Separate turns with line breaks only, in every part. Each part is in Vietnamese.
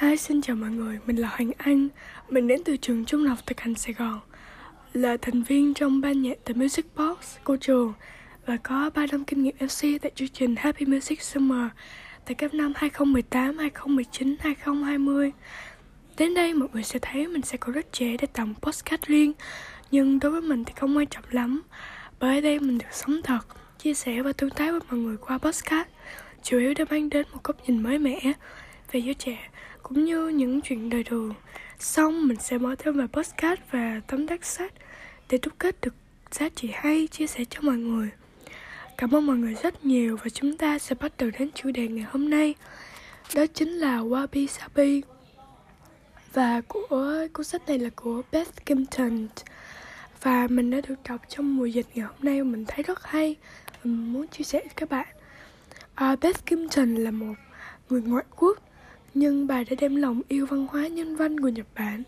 Hi, xin chào mọi người, mình là Hoàng Anh. Mình đến từ trường Trung học thực hành Sài Gòn. Là thành viên trong ban nhạc The Music Box của trường Và có 3 năm kinh nghiệm MC tại chương trình Happy Music Summer Tại các năm 2018, 2019, 2020 Đến đây mọi người sẽ thấy mình sẽ còn rất trẻ để tặng postcard riêng Nhưng đối với mình thì không quan trọng lắm. Bởi đây mình được sống thật, chia sẻ và tương tác với mọi người qua postcard Chủ yếu để mang đến một góc nhìn mới mẻ về giới trẻ cũng như những chuyện đời thường. Xong mình sẽ mở thêm vài podcast và tấm đắc sách để đúc kết được giá trị hay chia sẻ cho mọi người. Cảm ơn mọi người rất nhiều và chúng ta sẽ bắt đầu đến chủ đề ngày hôm nay. Đó chính là Wabi Sabi. Và của cuốn sách này là của Beth Kimpton. Và mình đã được đọc trong mùa dịch ngày hôm nay mình thấy rất hay. Mình muốn chia sẻ với các bạn. À, Beth Kimpton là một người ngoại quốc nhưng bà đã đem lòng yêu văn hóa nhân văn của Nhật Bản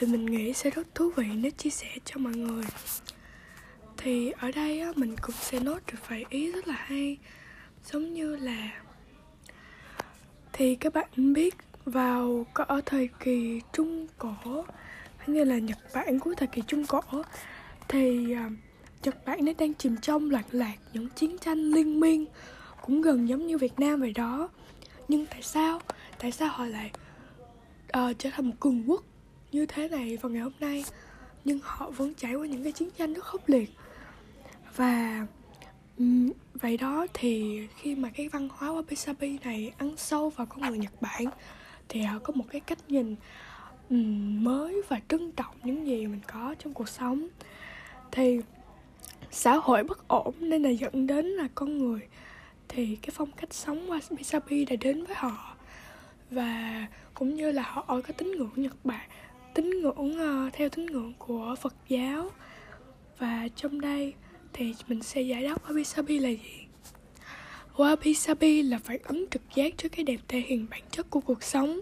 và mình nghĩ sẽ rất thú vị nếu chia sẻ cho mọi người. Thì ở đây á, mình cũng sẽ nốt được vài ý rất là hay giống như là thì các bạn biết vào ở thời kỳ trung cổ hay như là Nhật Bản của thời kỳ trung cổ thì uh, Nhật Bản nó đang chìm trong loạt lạc những chiến tranh liên miên cũng gần giống như Việt Nam vậy đó. Nhưng tại sao? Tại sao họ lại uh, trở thành một cường quốc như thế này vào ngày hôm nay? Nhưng họ vẫn trải qua những cái chiến tranh rất khốc liệt. Và um, vậy đó thì khi mà cái văn hóa wabi sabi này ăn sâu vào con người Nhật Bản thì họ có một cái cách nhìn um, mới và trân trọng những gì mình có trong cuộc sống. Thì xã hội bất ổn nên là dẫn đến là con người thì cái phong cách sống wabi sabi đã đến với họ và cũng như là họ có tín ngưỡng Nhật Bản tín ngưỡng uh, theo tín ngưỡng của Phật giáo. Và trong đây thì mình sẽ giải đáp Wabi Sabi là gì? Wabi Sabi là phản ứng trực giác trước cái đẹp thể hiện bản chất của cuộc sống.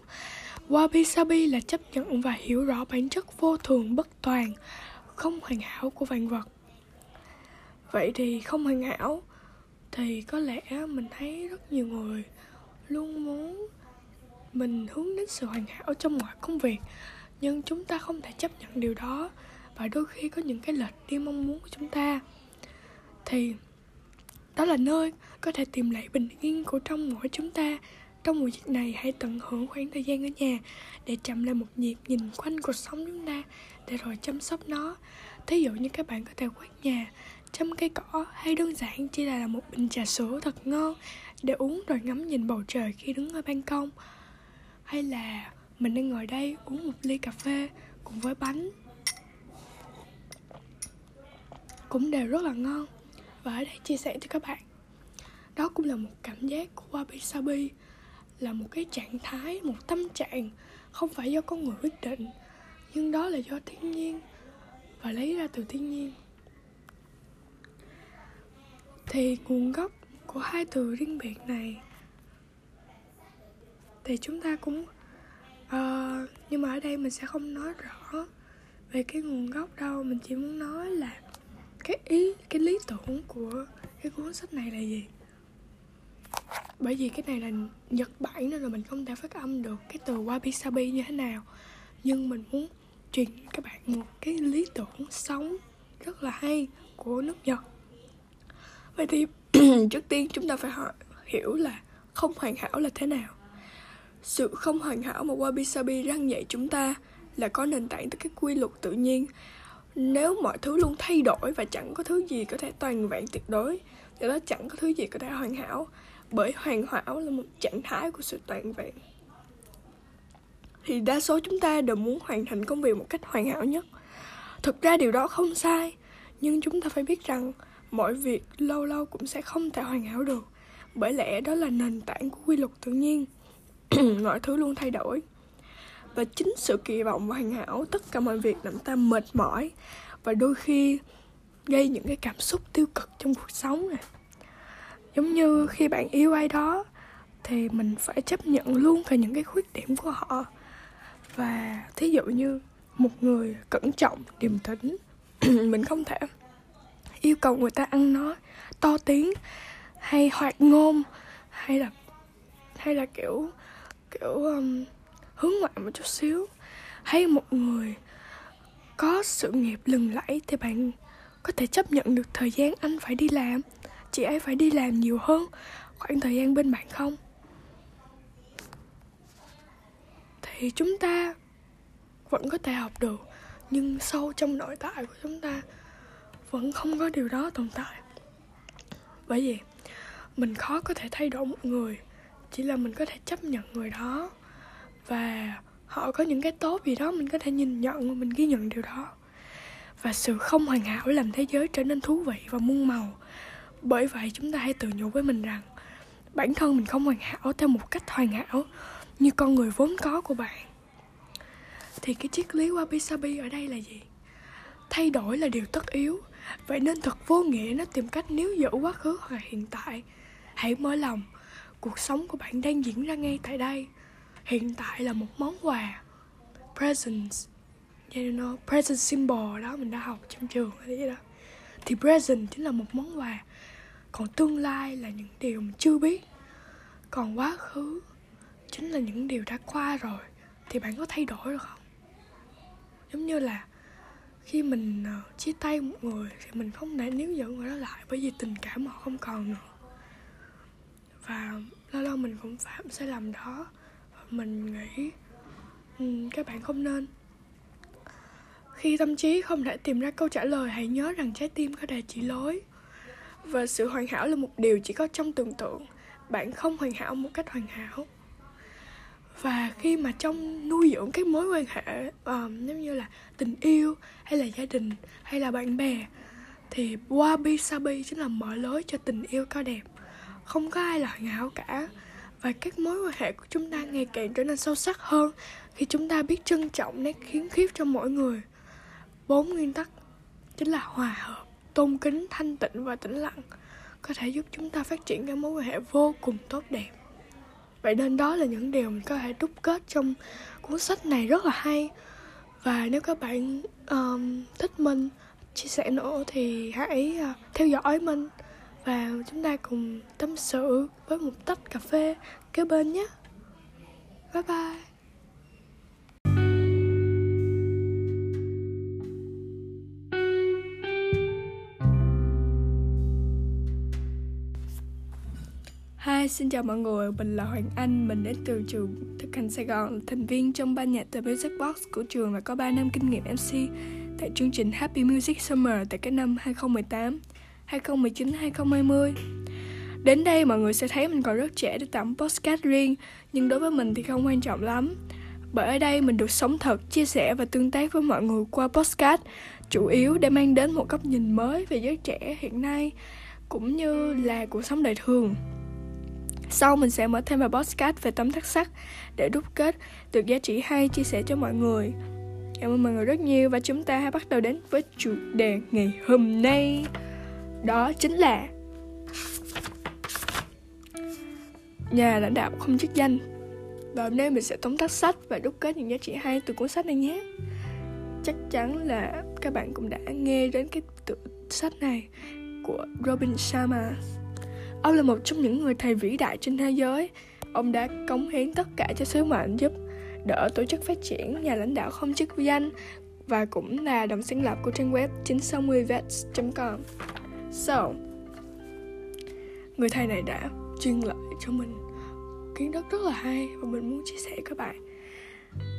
Wabi Sabi là chấp nhận và hiểu rõ bản chất vô thường bất toàn không hoàn hảo của vạn vật. Vậy thì không hoàn hảo thì có lẽ mình thấy rất nhiều người luôn muốn mình hướng đến sự hoàn hảo trong mọi công việc, nhưng chúng ta không thể chấp nhận điều đó. Và đôi khi có những cái lệch đi mong muốn của chúng ta. Thì đó là nơi có thể tìm lại bình yên của trong mỗi chúng ta. Trong mùa dịch này, hãy tận hưởng khoảng thời gian ở nhà để chậm lại một nhịp nhìn quanh cuộc sống chúng ta, để rồi chăm sóc nó. Thí dụ như các bạn có thể quét nhà, chăm cây cỏ, hay đơn giản chỉ là một bình trà sữa thật ngon để uống rồi ngắm nhìn bầu trời khi đứng ở ban công hay là mình đang ngồi đây uống một ly cà phê cùng với bánh. Cũng đều rất là ngon. Và ở đây chia sẻ cho các bạn. Đó cũng là một cảm giác của wabi sabi là một cái trạng thái, một tâm trạng không phải do con người quyết định, nhưng đó là do thiên nhiên và lấy ra từ thiên nhiên. Thì nguồn gốc của hai từ riêng biệt này thì chúng ta cũng uh, nhưng mà ở đây mình sẽ không nói rõ về cái nguồn gốc đâu. Mình chỉ muốn nói là cái ý cái lý tưởng của cái cuốn sách này là gì? Bởi vì cái này là Nhật Bản nên là mình không thể phát âm được cái từ wabi sabi như thế nào. Nhưng mình muốn truyền các bạn một cái lý tưởng sống rất là hay của nước Nhật. Vậy thì trước tiên chúng ta phải hỏi hiểu là không hoàn hảo là thế nào? Sự không hoàn hảo mà Wabi Sabi răng dạy chúng ta là có nền tảng từ các quy luật tự nhiên. Nếu mọi thứ luôn thay đổi và chẳng có thứ gì có thể toàn vẹn tuyệt đối, thì đó chẳng có thứ gì có thể hoàn hảo. Bởi hoàn hảo là một trạng thái của sự toàn vẹn. Thì đa số chúng ta đều muốn hoàn thành công việc một cách hoàn hảo nhất. Thực ra điều đó không sai, nhưng chúng ta phải biết rằng mọi việc lâu lâu cũng sẽ không thể hoàn hảo được. Bởi lẽ đó là nền tảng của quy luật tự nhiên. mọi thứ luôn thay đổi. Và chính sự kỳ vọng và hoàn hảo, tất cả mọi việc làm ta mệt mỏi. Và đôi khi gây những cái cảm xúc tiêu cực trong cuộc sống này giống như khi bạn yêu ai đó, thì mình phải chấp nhận luôn cả những cái khuyết điểm của họ. Và thí dụ như một người cẩn trọng, điềm tĩnh, mình không thể yêu cầu người ta ăn nói to tiếng hay hoạt ngôn hay là hay là kiểu kiểu um, hướng ngoại một chút xíu. Hay một người có sự nghiệp lừng lẫy thì bạn có thể chấp nhận được thời gian anh phải đi làm. Chị ấy phải đi làm nhiều hơn khoảng thời gian bên bạn không? Thì chúng ta vẫn có thể học được nhưng sâu trong nội tại của chúng ta vẫn không có điều đó tồn tại. Bởi vì mình khó có thể thay đổi một người chỉ là mình có thể chấp nhận người đó. Và họ có những cái tốt gì đó, mình có thể nhìn nhận và mình ghi nhận điều đó. Và sự không hoàn hảo làm thế giới trở nên thú vị và muôn màu. Bởi vậy chúng ta hãy tự nhủ với mình rằng, bản thân mình không hoàn hảo theo một cách hoàn hảo như con người vốn có của bạn. Thì cái triết lý wabi sabi ở đây là gì? Thay đổi là điều tất yếu. Vậy nên thật vô nghĩa nó tìm cách níu giữ quá khứ hoặc hiện tại. Hãy mở lòng cuộc sống của bạn đang diễn ra ngay tại đây. Hiện tại là một món quà. Presence you know present symbol đó, mình đã học trong trường đấy đó. Thì present chính là một món quà. Còn tương lai là những điều mình chưa biết. Còn quá khứ chính là những điều đã qua rồi. Thì bạn có thay đổi được không? Giống như là khi mình ờ, chia tay một người thì mình không thể níu giữ người đó lại bởi vì tình cảm họ không còn nữa và lâu lâu mình cũng phạm sai lầm đó. Và mình nghĩ um, các bạn không nên. Khi tâm trí không thể tìm ra câu trả lời hãy nhớ rằng trái tim có thể chỉ lối. Và sự hoàn hảo là một điều chỉ có trong tưởng tượng. Bạn không hoàn hảo một cách hoàn hảo. Và khi mà trong nuôi dưỡng các mối quan hệ um, giống như là tình yêu hay là gia đình hay là bạn bè thì wabi sabi chính là mở lối cho tình yêu cao đẹp không có ai là hoàn hảo cả. Và các mối quan hệ của chúng ta ngày càng trở nên sâu sắc hơn khi chúng ta biết trân trọng nét khiếm khuyết trong mỗi người. Bốn nguyên tắc chính là hòa hợp tôn kính thanh tịnh và tĩnh lặng có thể giúp chúng ta phát triển các mối quan hệ vô cùng tốt đẹp. Vậy nên đó là những điều mình có thể đúc kết trong cuốn sách này rất là hay. Và nếu các bạn um, thích mình chia sẻ nữa thì hãy uh, theo dõi mình và chúng ta cùng tâm sự với một tách cà phê kế bên nhé. Bye bye. Hi, xin chào mọi người, mình là Hoàng Anh, mình đến từ trường Thực hành Sài Gòn, thành viên trong ban nhạc The Music Box của trường và có 3 năm kinh nghiệm MC tại chương trình Happy Music Summer tại các năm 2018, 2019, 2020. Đến đây mọi người sẽ thấy mình còn rất trẻ để tạm postcard riêng, nhưng đối với mình thì không quan trọng lắm. Bởi ở đây mình được sống thật, chia sẻ và tương tác với mọi người qua postcard, chủ yếu để mang đến một góc nhìn mới về giới trẻ hiện nay, cũng như là cuộc sống đời thường. Sau mình sẽ mở thêm vài podcast về tấm thắt sắc để đúc kết được giá trị hay chia sẻ cho mọi người. Cảm ơn mọi người rất nhiều và chúng ta hãy bắt đầu đến với chủ đề ngày hôm nay. Đó chính là nhà lãnh đạo không chức danh. Và hôm nay mình sẽ tóm tắt sách và đúc kết những giá trị hay từ cuốn sách này nhé. Chắc chắn là các bạn cũng đã nghe đến cái tự sách này của Robin Sharma. Ông là một trong những người thầy vĩ đại trên thế giới. Ông đã cống hiến tất cả cho sứ mệnh giúp đỡ tổ chức phát triển nhà lãnh đạo không chức danh và cũng là đồng sáng lập của trang web 960vets.com. So, người thầy này đã truyền lại cho mình kiến thức rất là hay và mình muốn chia sẻ với các bạn.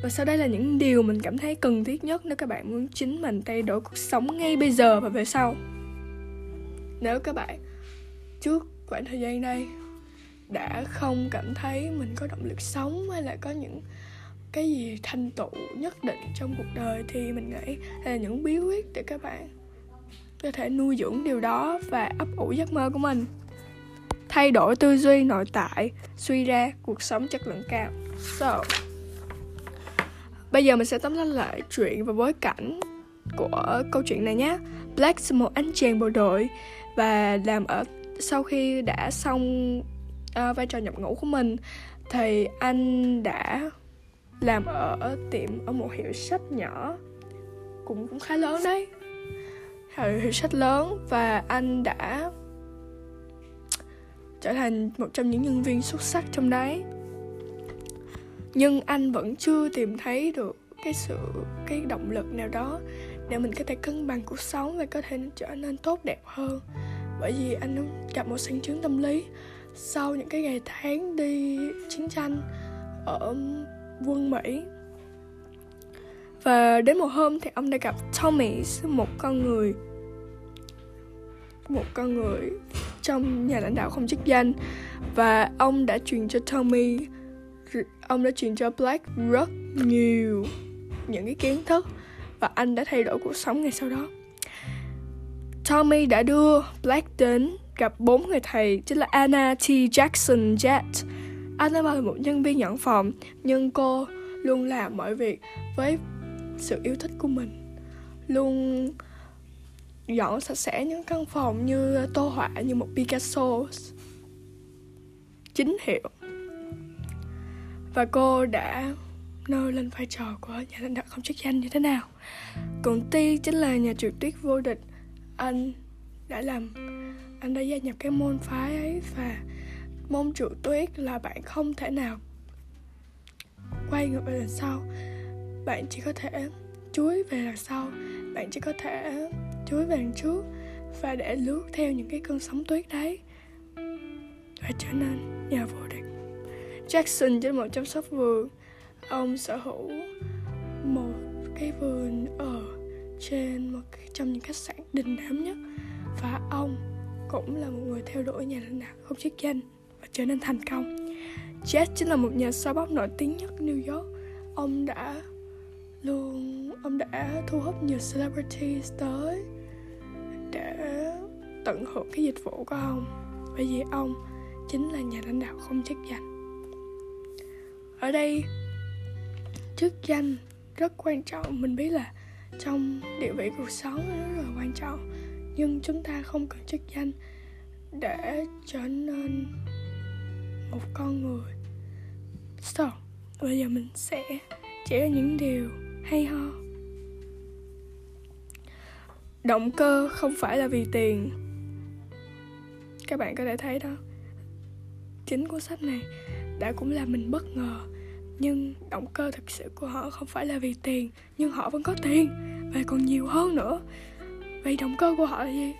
Và sau đây là những điều mình cảm thấy cần thiết nhất nếu các bạn muốn chính mình thay đổi cuộc sống ngay bây giờ và về sau. Nếu các bạn trước khoảng thời gian đây đã không cảm thấy mình có động lực sống hay là có những cái gì thành tựu nhất định trong cuộc đời thì mình nghĩ là những bí quyết để các bạn có thể nuôi dưỡng điều đó và ấp ủ giấc mơ của mình. Thay đổi tư duy nội tại suy ra cuộc sống chất lượng cao. So bây giờ mình sẽ tóm tắt lại chuyện và bối cảnh của câu chuyện này nhé. Black là một anh chàng bộ đội và làm ở sau khi đã xong uh, vai trò nhập ngũ của mình thì anh đã làm ở tiệm ở một hiệu sách nhỏ cũng cũng khá lớn đấy sách lớn và anh đã trở thành một trong những nhân viên xuất sắc trong đấy. Nhưng anh vẫn chưa tìm thấy được cái sự, cái động lực nào đó để mình có thể cân bằng cuộc sống và có thể trở nên tốt đẹp hơn. Bởi vì anh gặp một sang chứng tâm lý. Sau những cái ngày tháng đi chiến tranh ở quân Mỹ và đến một hôm thì ông đã gặp Tommy một con người, một con người trong nhà lãnh đạo không chức danh. Và ông đã truyền cho Tommy, ông đã truyền cho Black rất nhiều những cái kiến thức và anh đã thay đổi cuộc sống ngay sau đó. Tommy đã đưa Black đến gặp bốn người thầy, chính là Anna T. Jackson Jet Anna là một nhân viên nhận phòng, nhưng cô luôn làm mọi việc với sự yêu thích của mình. Luôn dọn sạch sẽ những căn phòng như tô họa, như một Picasso. Chính hiệu. Và cô đã nêu lên vai trò của nhà lãnh đạo không chức danh như thế nào. Còn Ti chính là nhà trượt tuyết vô địch. Anh đã làm, anh đã gia nhập cái môn phái ấy và môn trượt tuyết là bạn không thể nào quay ngược lại đằng sau bạn chỉ có thể chuối về đằng sau. Bạn chỉ có thể chuối về đằng trước và để lướt theo những cái cơn sóng tuyết đấy và trở nên nhà vô địch. Jackson trên một chăm sóc vườn, ông sở hữu một cái vườn ở trên một trong những khách sạn đình đám nhất và ông cũng là một người theo đuổi nhà lãnh đạo không chức danh và trở nên thành công. Jack chính là một nhà xoa bóp nổi tiếng nhất New York. Ông đã luôn, ông đã thu hút nhiều celebrities tới để tận hưởng cái dịch vụ của ông. Bởi vì ông chính là nhà lãnh đạo không chức danh. Ở đây, chức danh rất quan trọng. Mình biết là trong địa vị cuộc sống nó rất là quan trọng. Nhưng chúng ta không cần chức danh để trở nên một con người. So, bây giờ mình sẽ chỉ ra những điều hay ho. Động cơ không phải là vì tiền. Các bạn có thể thấy đó. Chính cuốn sách này đã cũng làm mình bất ngờ. Nhưng động cơ thực sự của họ không phải là vì tiền, nhưng họ vẫn có tiền và còn nhiều hơn nữa. Vậy động cơ của họ là gì?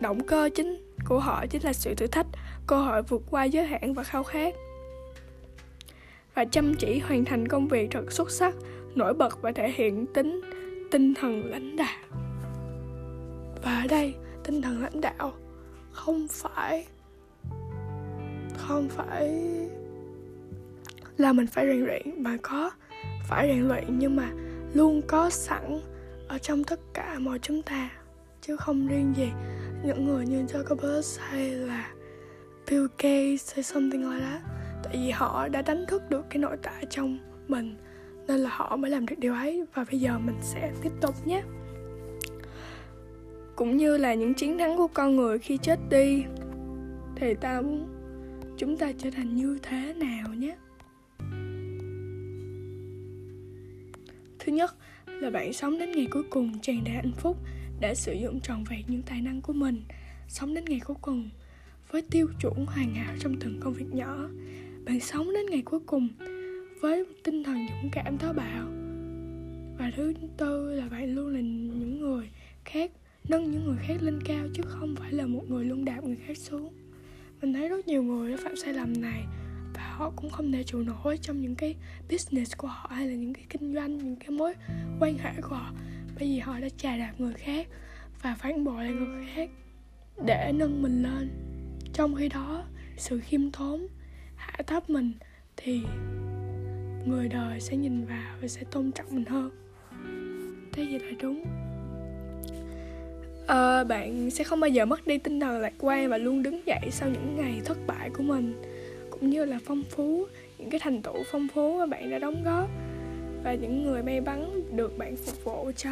Động cơ chính của họ chính là sự thử thách, cơ hội vượt qua giới hạn và khao khát. Và chăm chỉ hoàn thành công việc thật xuất sắc nổi bật và thể hiện tính, tinh thần lãnh đạo. Và ở đây, tinh thần lãnh đạo không phải không phải là mình phải rèn luyện mà có, phải rèn luyện nhưng mà luôn có sẵn ở trong tất cả mọi chúng ta, chứ không riêng gì những người như Jacobus hay là Bill Gates hay something like that. Tại vì họ đã đánh thức được cái nội tại trong mình nên là họ mới làm được điều ấy. Và bây giờ mình sẽ tiếp tục nhé. Cũng như là những chiến thắng của con người khi chết đi, thì ta muốn chúng ta trở thành như thế nào nhé? Thứ nhất là bạn sống đến ngày cuối cùng tràn đầy hạnh phúc để sử dụng trọn vẹn những tài năng của mình. Sống đến ngày cuối cùng với tiêu chuẩn hoàn hảo trong từng công việc nhỏ. Bạn sống đến ngày cuối cùng với tinh thần dũng cảm táo bạo. Và thứ tư là bạn luôn là những người khác, nâng những người khác lên cao chứ không phải là một người luôn đạp người khác xuống. Mình thấy rất nhiều người đã phạm sai lầm này và họ cũng không thể trụ nổi trong những cái business của họ hay là những cái kinh doanh, những cái mối quan hệ của họ. Bởi vì họ đã chà đạp người khác và phản bội lại người khác để nâng mình lên. Trong khi đó, sự khiêm tốn, hạ thấp mình thì người đời sẽ nhìn vào và sẽ tôn trọng mình hơn. Thế gì là đúng. À, bạn sẽ không bao giờ mất đi tinh thần lạc quan và luôn đứng dậy sau những ngày thất bại của mình cũng như là phong phú những cái thành tựu phong phú mà bạn đã đóng góp và những người may mắn được bạn phục vụ cho.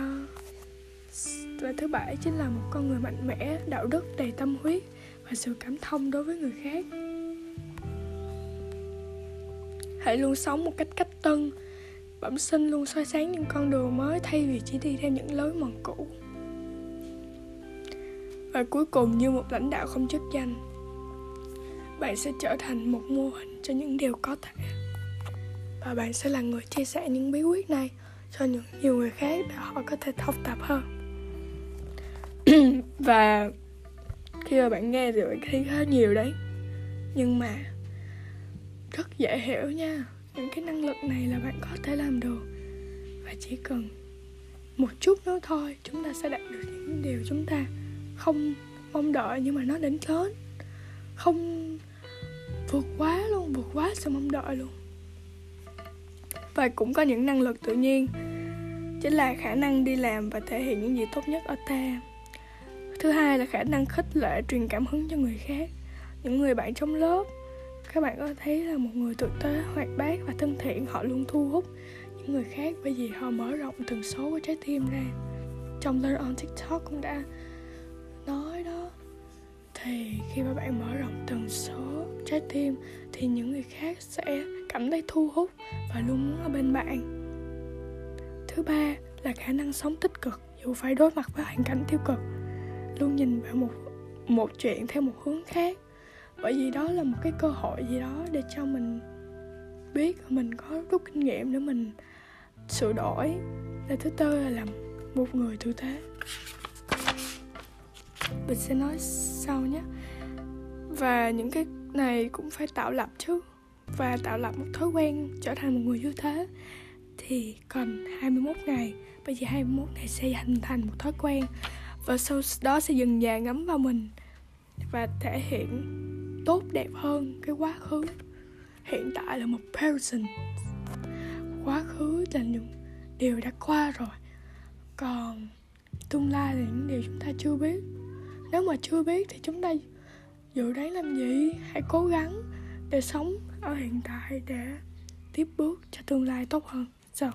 Và thứ bảy chính là một con người mạnh mẽ đạo đức đầy tâm huyết và sự cảm thông đối với người khác hãy luôn sống một cách cách tân. Bẩm sinh luôn soi sáng những con đường mới thay vì chỉ đi theo những lối mòn cũ. Và cuối cùng, như một lãnh đạo không chức danh, bạn sẽ trở thành một mô hình cho những điều có thể. Và bạn sẽ là người chia sẻ những bí quyết này cho những nhiều người khác để họ có thể học tập hơn. Và khi mà bạn nghe thì bạn thấy khá nhiều đấy. Nhưng mà rất dễ hiểu nha. Những cái năng lực này là bạn có thể làm được. Và chỉ cần một chút nữa thôi, chúng ta sẽ đạt được những điều chúng ta không mong đợi nhưng mà nó đến đến không vượt quá luôn, vượt quá sự mong đợi luôn. Và cũng có những năng lực tự nhiên. Chính là khả năng đi làm và thể hiện những gì tốt nhất ở ta. Thứ hai là khả năng khích lệ truyền cảm hứng cho người khác, những người bạn trong lớp các bạn có thấy là một người thực tế hoạt bát và thân thiện, họ luôn thu hút những người khác bởi vì họ mở rộng tần số của trái tim ra. Trong Learn on TikTok cũng đã nói đó. Thì khi mà bạn mở rộng tần số trái tim, thì những người khác sẽ cảm thấy thu hút và luôn muốn ở bên bạn. Thứ ba là khả năng sống tích cực, dù phải đối mặt với hoàn cảnh tiêu cực. Luôn nhìn vào một một chuyện theo một hướng khác bởi vì đó là một cái cơ hội gì đó để cho mình biết mình có rút kinh nghiệm để mình sửa đổi. Và thứ tư là làm một người tử tế. Mình sẽ nói sau nhé. Và những cái này cũng phải tạo lập chứ. Và tạo lập một thói quen trở thành một người như thế thì cần 21 ngày. Bây giờ 21 ngày sẽ hình thành một thói quen. Và sau đó sẽ dần dà ngấm vào mình và thể hiện tốt đẹp hơn cái quá khứ. Hiện tại là một person quá khứ là những điều đã qua rồi. Còn tương lai là những điều chúng ta chưa biết. Nếu mà chưa biết thì chúng ta dự đoán làm gì? Hãy cố gắng để sống ở hiện tại để tiếp bước cho tương lai tốt hơn. So.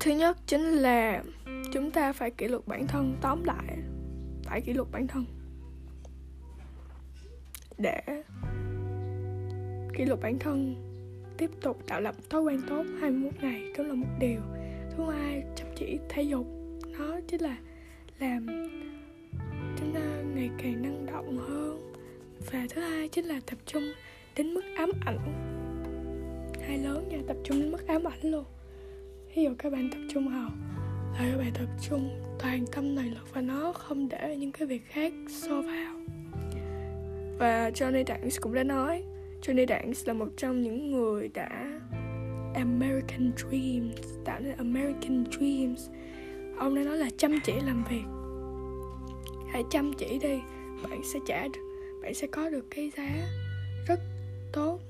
thứ nhất chính là chúng ta phải kỷ luật bản thân, tóm lại, phải kỷ luật bản thân để kỷ luật bản thân, tiếp tục tạo lập thói quen tốt 21 ngày đó là một điều. Thứ hai, chăm chỉ thể dục. Nó chính là làm chúng ta ngày càng năng động hơn. Và thứ hai chính là tập trung đến mức ám ảnh. Hai lớn nha tập trung đến mức ám ảnh luôn. Ví dụ các bạn tập trung học là các bạn tập trung toàn tâm này lực và nó không để những cái việc khác xô vào và Johnny Dance cũng đã nói, Johnny Dance là một trong những người đã American Dreams, tạo nên American Dreams. Ông đã nói là chăm chỉ làm việc. Hãy chăm chỉ đi, bạn sẽ trả bạn sẽ có được cái giá rất tốt.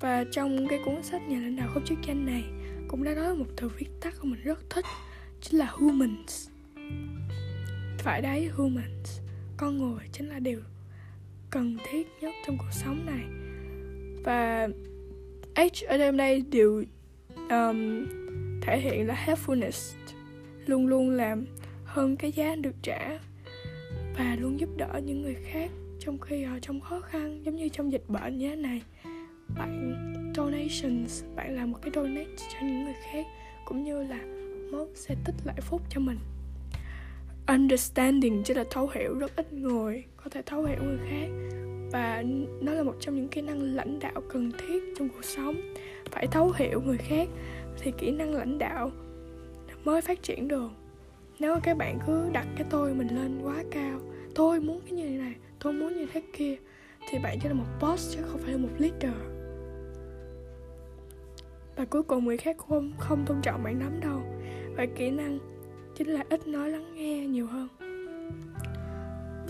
Và trong cái cuốn sách nhà lãnh đạo không chức danh này, cũng đã nói một từ viết tắt của mình rất thích, chính là humans. Phải đấy, humans con người chính là điều cần thiết nhất trong cuộc sống này. Và H ở đây đây đều um, thể hiện là helpfulness luôn luôn làm hơn cái giá được trả và luôn giúp đỡ những người khác trong khi họ trong khó khăn giống như trong dịch bệnh như thế này. Bạn donations bạn làm một cái donate cho những người khác cũng như là mốt sẽ tích lại phúc cho mình understanding chỉ là thấu hiểu rất ít người, có thể thấu hiểu người khác. Và nó là một trong những kỹ năng lãnh đạo cần thiết trong cuộc sống. Phải thấu hiểu người khác thì kỹ năng lãnh đạo mới phát triển được. Nếu các bạn cứ đặt cái tôi mình lên quá cao, tôi muốn cái như này, tôi muốn như thế kia, thì bạn chỉ là một boss chứ không phải là một leader. Và cuối cùng người khác không không tôn trọng bạn lắm đâu. Và kỹ năng chính là ít nói lắng nghe nhiều hơn.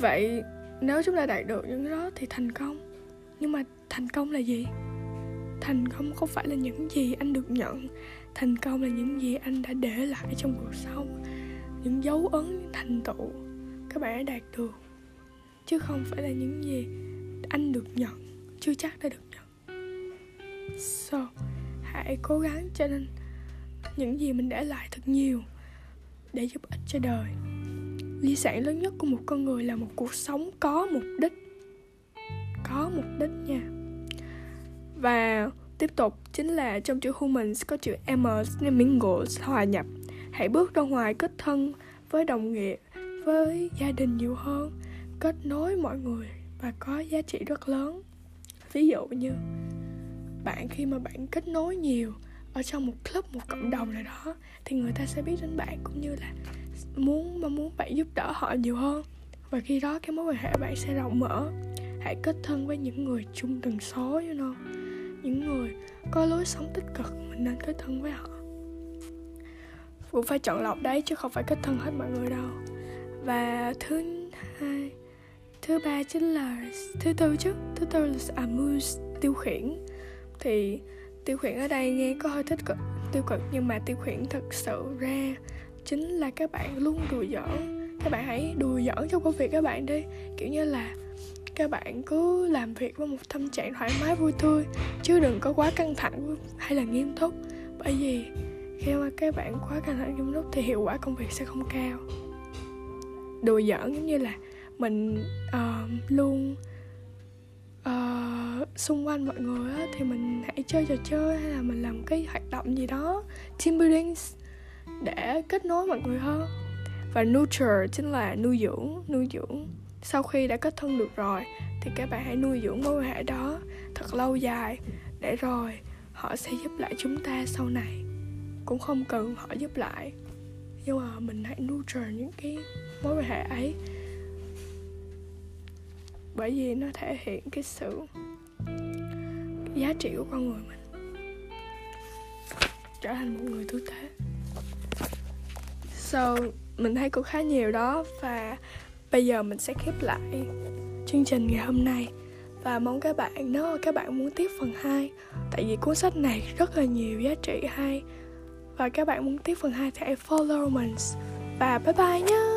Vậy nếu chúng ta đạt được những đó thì thành công. Nhưng mà thành công là gì? Thành công không phải là những gì anh được nhận? Thành công là những gì anh đã để lại trong cuộc sống? Những dấu ấn, những thành tựu các bạn đã đạt được? Chứ không phải là những gì anh được nhận, chưa chắc đã được nhận. So, hãy cố gắng cho nên những gì mình để lại thật nhiều để giúp ích cho đời. Di sản lớn nhất của một con người là một cuộc sống có mục đích. Có mục đích nha. Và tiếp tục chính là trong chữ humans có chữ m nên mingles hòa nhập. Hãy bước ra ngoài kết thân với đồng nghiệp, với gia đình nhiều hơn, kết nối mọi người và có giá trị rất lớn. Ví dụ như bạn khi mà bạn kết nối nhiều ở trong một club, một cộng đồng nào đó, thì người ta sẽ biết đến bạn cũng như là muốn, mong muốn bạn giúp đỡ họ nhiều hơn. Và khi đó cái mối quan hệ bạn sẽ rộng mở. Hãy kết thân với những người chung tần số, you know. Những người có lối sống tích cực, mình nên kết thân với họ. Cũng phải chọn lọc đấy, chứ không phải kết thân hết mọi người đâu. Và thứ hai, thứ ba chính là, thứ tư chứ, thứ tư là amuse, tiêu khiển. Thì tiêu khiển ở đây nghe có hơi tích cực tiêu cực nhưng mà tiêu khiển thật sự ra chính là các bạn luôn đùa giỡn. Các bạn hãy đùa giỡn trong công việc các bạn đi. Kiểu như là các bạn cứ làm việc với một tâm trạng thoải mái vui tươi chứ đừng có quá căng thẳng hay là nghiêm túc. Bởi vì khi mà các bạn quá căng thẳng nghiêm túc thì hiệu quả công việc sẽ không cao. Đùa giỡn giống như là mình uh, luôn uh, xung quanh mọi người á, thì mình hãy chơi trò chơi hay là mình làm cái hoạt động gì đó team building để kết nối mọi người hơn. Và nurture chính là nuôi dưỡng nuôi dưỡng. Sau khi đã kết thân được rồi thì các bạn hãy nuôi dưỡng mối quan hệ đó thật lâu dài để rồi họ sẽ giúp lại chúng ta sau này. Cũng không cần họ giúp lại nhưng mà mình hãy nurture những cái mối quan hệ ấy. Bởi vì nó thể hiện cái sự giá trị của con người mình trở thành một người tử tế. So, mình thấy cũng khá nhiều đó và bây giờ mình sẽ khép lại chương trình ngày hôm nay và mong các bạn, nếu các bạn muốn tiếp phần 2 tại vì cuốn sách này rất là nhiều giá trị hay và các bạn muốn tiếp phần 2 thì hãy follow mình. Và bye bye nhé